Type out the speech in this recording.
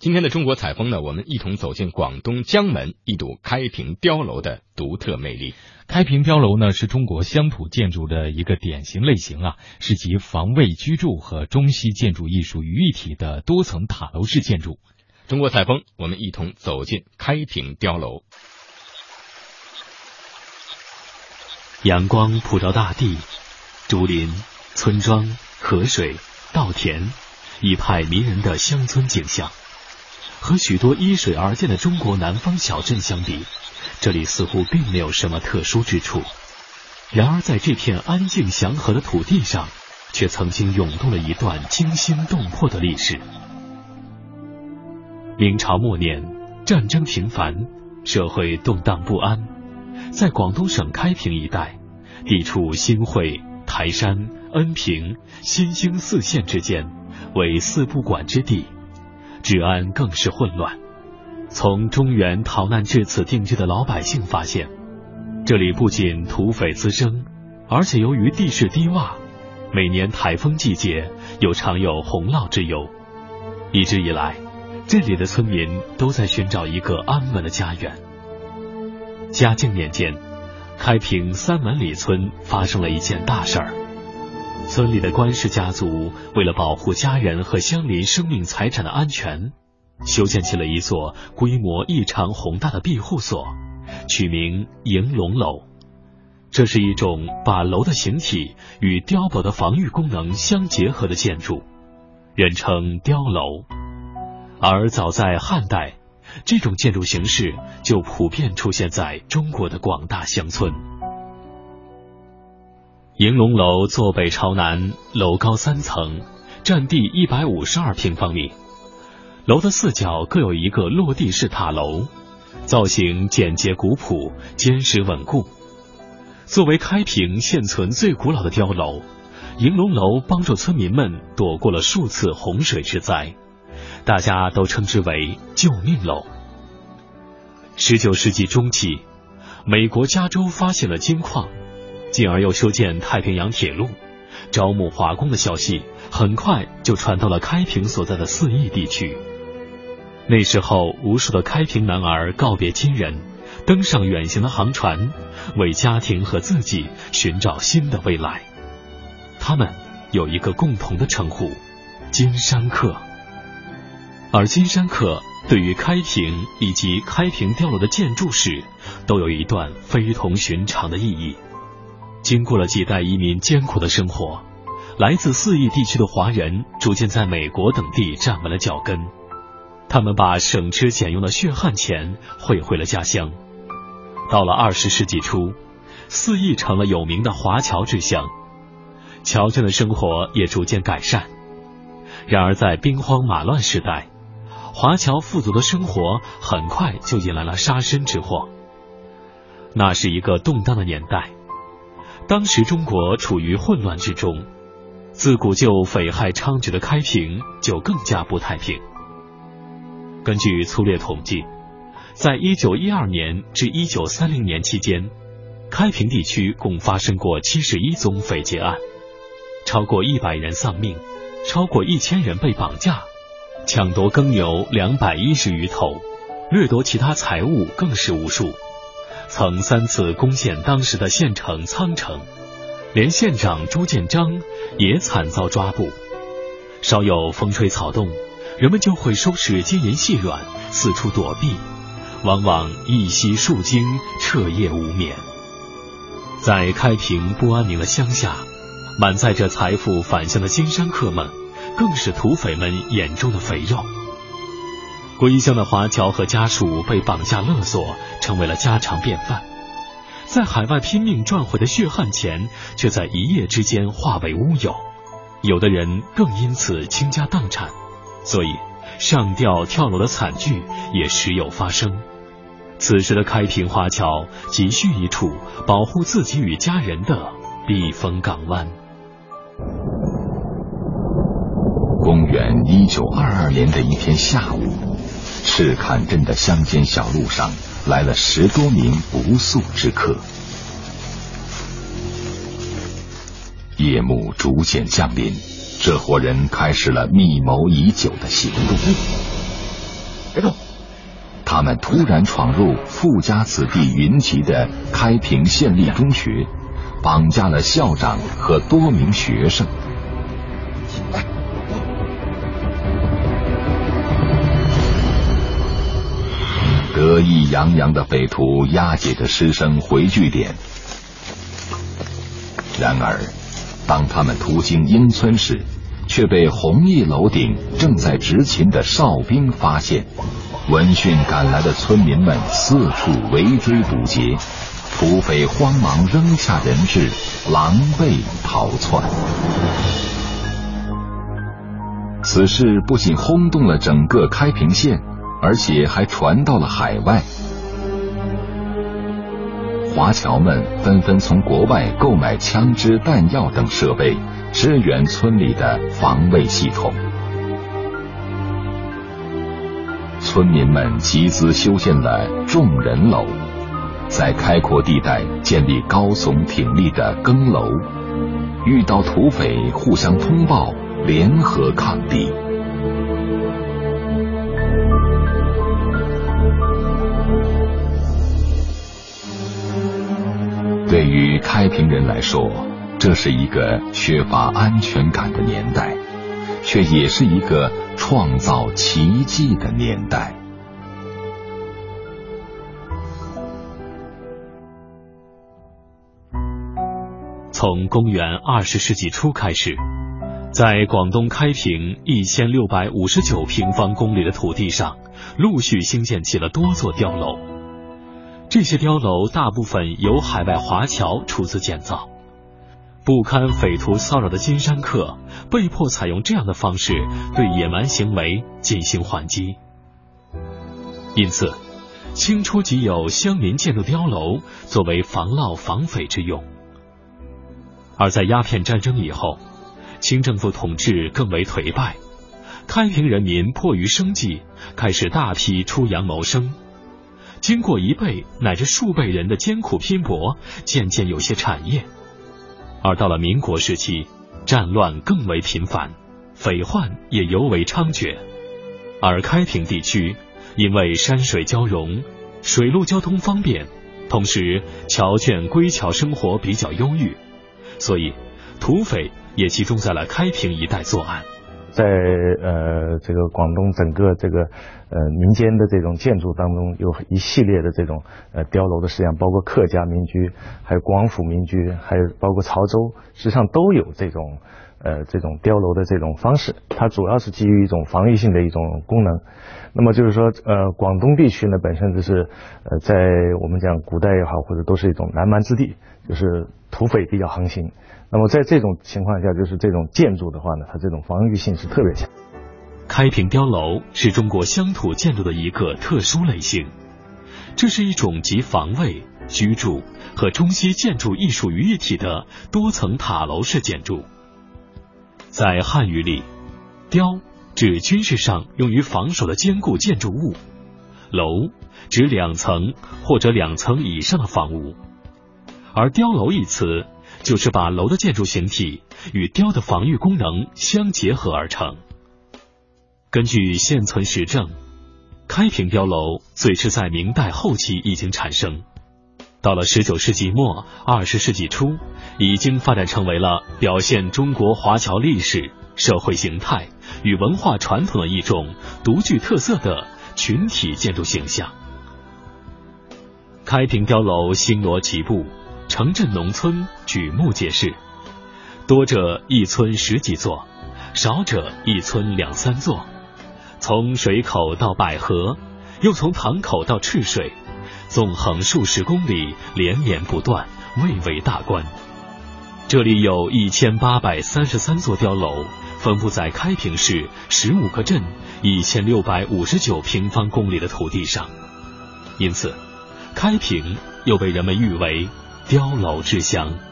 今天的中国采风呢，我们一同走进广东江门，一睹开平碉楼的独特魅力。开平碉楼呢，是中国乡土建筑的一个典型类型啊，是集防卫、居住和中西建筑艺术于一体的多层塔楼式建筑。中国采风，我们一同走进开平碉楼。阳光普照大地，竹林、村庄、河水、稻田，一派迷人的乡村景象。和许多依水而建的中国南方小镇相比，这里似乎并没有什么特殊之处。然而，在这片安静祥和的土地上，却曾经涌动了一段惊心动魄的历史。明朝末年，战争频繁，社会动荡不安，在广东省开平一带，地处新会、台山、恩平、新兴四县之间，为四不管之地。治安更是混乱。从中原逃难至此定居的老百姓发现，这里不仅土匪滋生，而且由于地势低洼，每年台风季节又常有洪涝之忧。一直以来，这里的村民都在寻找一个安稳的家园。嘉靖年间，开平三门里村发生了一件大事儿。村里的官氏家族为了保护家人和乡邻生命财产的安全，修建起了一座规模异常宏大的庇护所，取名迎龙楼。这是一种把楼的形体与碉堡的防御功能相结合的建筑，人称碉楼。而早在汉代，这种建筑形式就普遍出现在中国的广大乡村。迎龙楼坐北朝南，楼高三层，占地一百五十二平方米。楼的四角各有一个落地式塔楼，造型简洁古朴，坚实稳固。作为开平现存最古老的碉楼，迎龙楼帮助村民们躲过了数次洪水之灾，大家都称之为“救命楼”。十九世纪中期，美国加州发现了金矿。进而又修建太平洋铁路，招募华工的消息很快就传到了开平所在的四邑地区。那时候，无数的开平男儿告别亲人，登上远行的航船，为家庭和自己寻找新的未来。他们有一个共同的称呼——金山客。而金山客对于开平以及开平碉楼的建筑史，都有一段非同寻常的意义。经过了几代移民艰苦的生活，来自四邑地区的华人逐渐在美国等地站稳了脚跟。他们把省吃俭用的血汗钱汇回了家乡。到了二十世纪初，四邑成了有名的华侨之乡，侨眷的生活也逐渐改善。然而，在兵荒马乱时代，华侨富足的生活很快就引来了杀身之祸。那是一个动荡的年代。当时中国处于混乱之中，自古就匪害猖獗的开平就更加不太平。根据粗略统计，在一九一二年至一九三零年期间，开平地区共发生过七十一宗匪劫案，超过一百人丧命，超过一千人被绑架，抢夺耕牛两百一十余头，掠夺其他财物更是无数。曾三次攻陷当时的县城苍城，连县长朱建章也惨遭抓捕。稍有风吹草动，人们就会收拾金银细软，四处躲避，往往一夕数惊，彻夜无眠。在开平不安宁的乡下，满载着财富返乡的金山客们，更是土匪们眼中的肥肉。归乡的华侨和家属被绑架勒索，成为了家常便饭。在海外拼命赚回的血汗钱，却在一夜之间化为乌有。有的人更因此倾家荡产，所以上吊跳楼的惨剧也时有发生。此时的开平华侨急需一处保护自己与家人的避风港湾。公元一九二二年的一天下午。赤坎镇的乡间小路上，来了十多名不速之客。夜幕逐渐降临，这伙人开始了密谋已久的行动。别动！他们突然闯入富家子弟云集的开平县立中学，绑架了校长和多名学生。得意洋洋的匪徒押解着师生回据点，然而，当他们途经英村时，却被红翼楼顶正在执勤的哨兵发现。闻讯赶来的村民们四处围追堵截，土匪慌忙扔下人质，狼狈逃窜。此事不仅轰动了整个开平县。而且还传到了海外，华侨们纷纷从国外购买枪支、弹药等设备，支援村里的防卫系统。村民们集资修建了众人楼，在开阔地带建立高耸挺立的更楼，遇到土匪互相通报，联合抗敌。开平人来说，这是一个缺乏安全感的年代，却也是一个创造奇迹的年代。从公元二十世纪初开始，在广东开平一千六百五十九平方公里的土地上，陆续兴建起了多座碉楼。这些碉楼大部分由海外华侨出资建造，不堪匪徒骚扰的金山客被迫采用这样的方式对野蛮行为进行还击。因此，清初即有乡民建筑碉楼作为防涝防匪之用。而在鸦片战争以后，清政府统治更为颓败，开平人民迫于生计，开始大批出洋谋生。经过一辈乃至数辈人的艰苦拼搏，渐渐有些产业。而到了民国时期，战乱更为频繁，匪患也尤为猖獗。而开平地区因为山水交融，水陆交通方便，同时侨眷归侨生活比较优裕，所以土匪也集中在了开平一带作案。在呃这个广东整个这个呃民间的这种建筑当中，有一系列的这种呃碉楼的式样，包括客家民居，还有广府民居，还有包括潮州，实际上都有这种呃这种碉楼的这种方式。它主要是基于一种防御性的一种功能。那么就是说，呃广东地区呢本身就是呃在我们讲古代也好，或者都是一种南蛮之地，就是土匪比较横行。那么在这种情况下，就是这种建筑的话呢，它这种防御性是特别强。开平碉楼是中国乡土建筑的一个特殊类型，这是一种集防卫、居住和中西建筑艺术于一体的多层塔楼式建筑。在汉语里，碉指军事上用于防守的坚固建筑物，楼指两层或者两层以上的房屋，而碉楼一词。就是把楼的建筑形体与碉的防御功能相结合而成。根据现存实证，开平碉楼最迟在明代后期已经产生，到了十九世纪末、二十世纪初，已经发展成为了表现中国华侨历史、社会形态与文化传统的一种独具特色的群体建筑形象。开平碉楼星罗棋布。城镇农村举目皆是，多者一村十几座，少者一村两三座。从水口到百合，又从塘口到赤水，纵横数十公里，连绵不断，蔚为大观。这里有一千八百三十三座碉楼，分布在开平市十五个镇一千六百五十九平方公里的土地上，因此，开平又被人们誉为。碉楼之乡。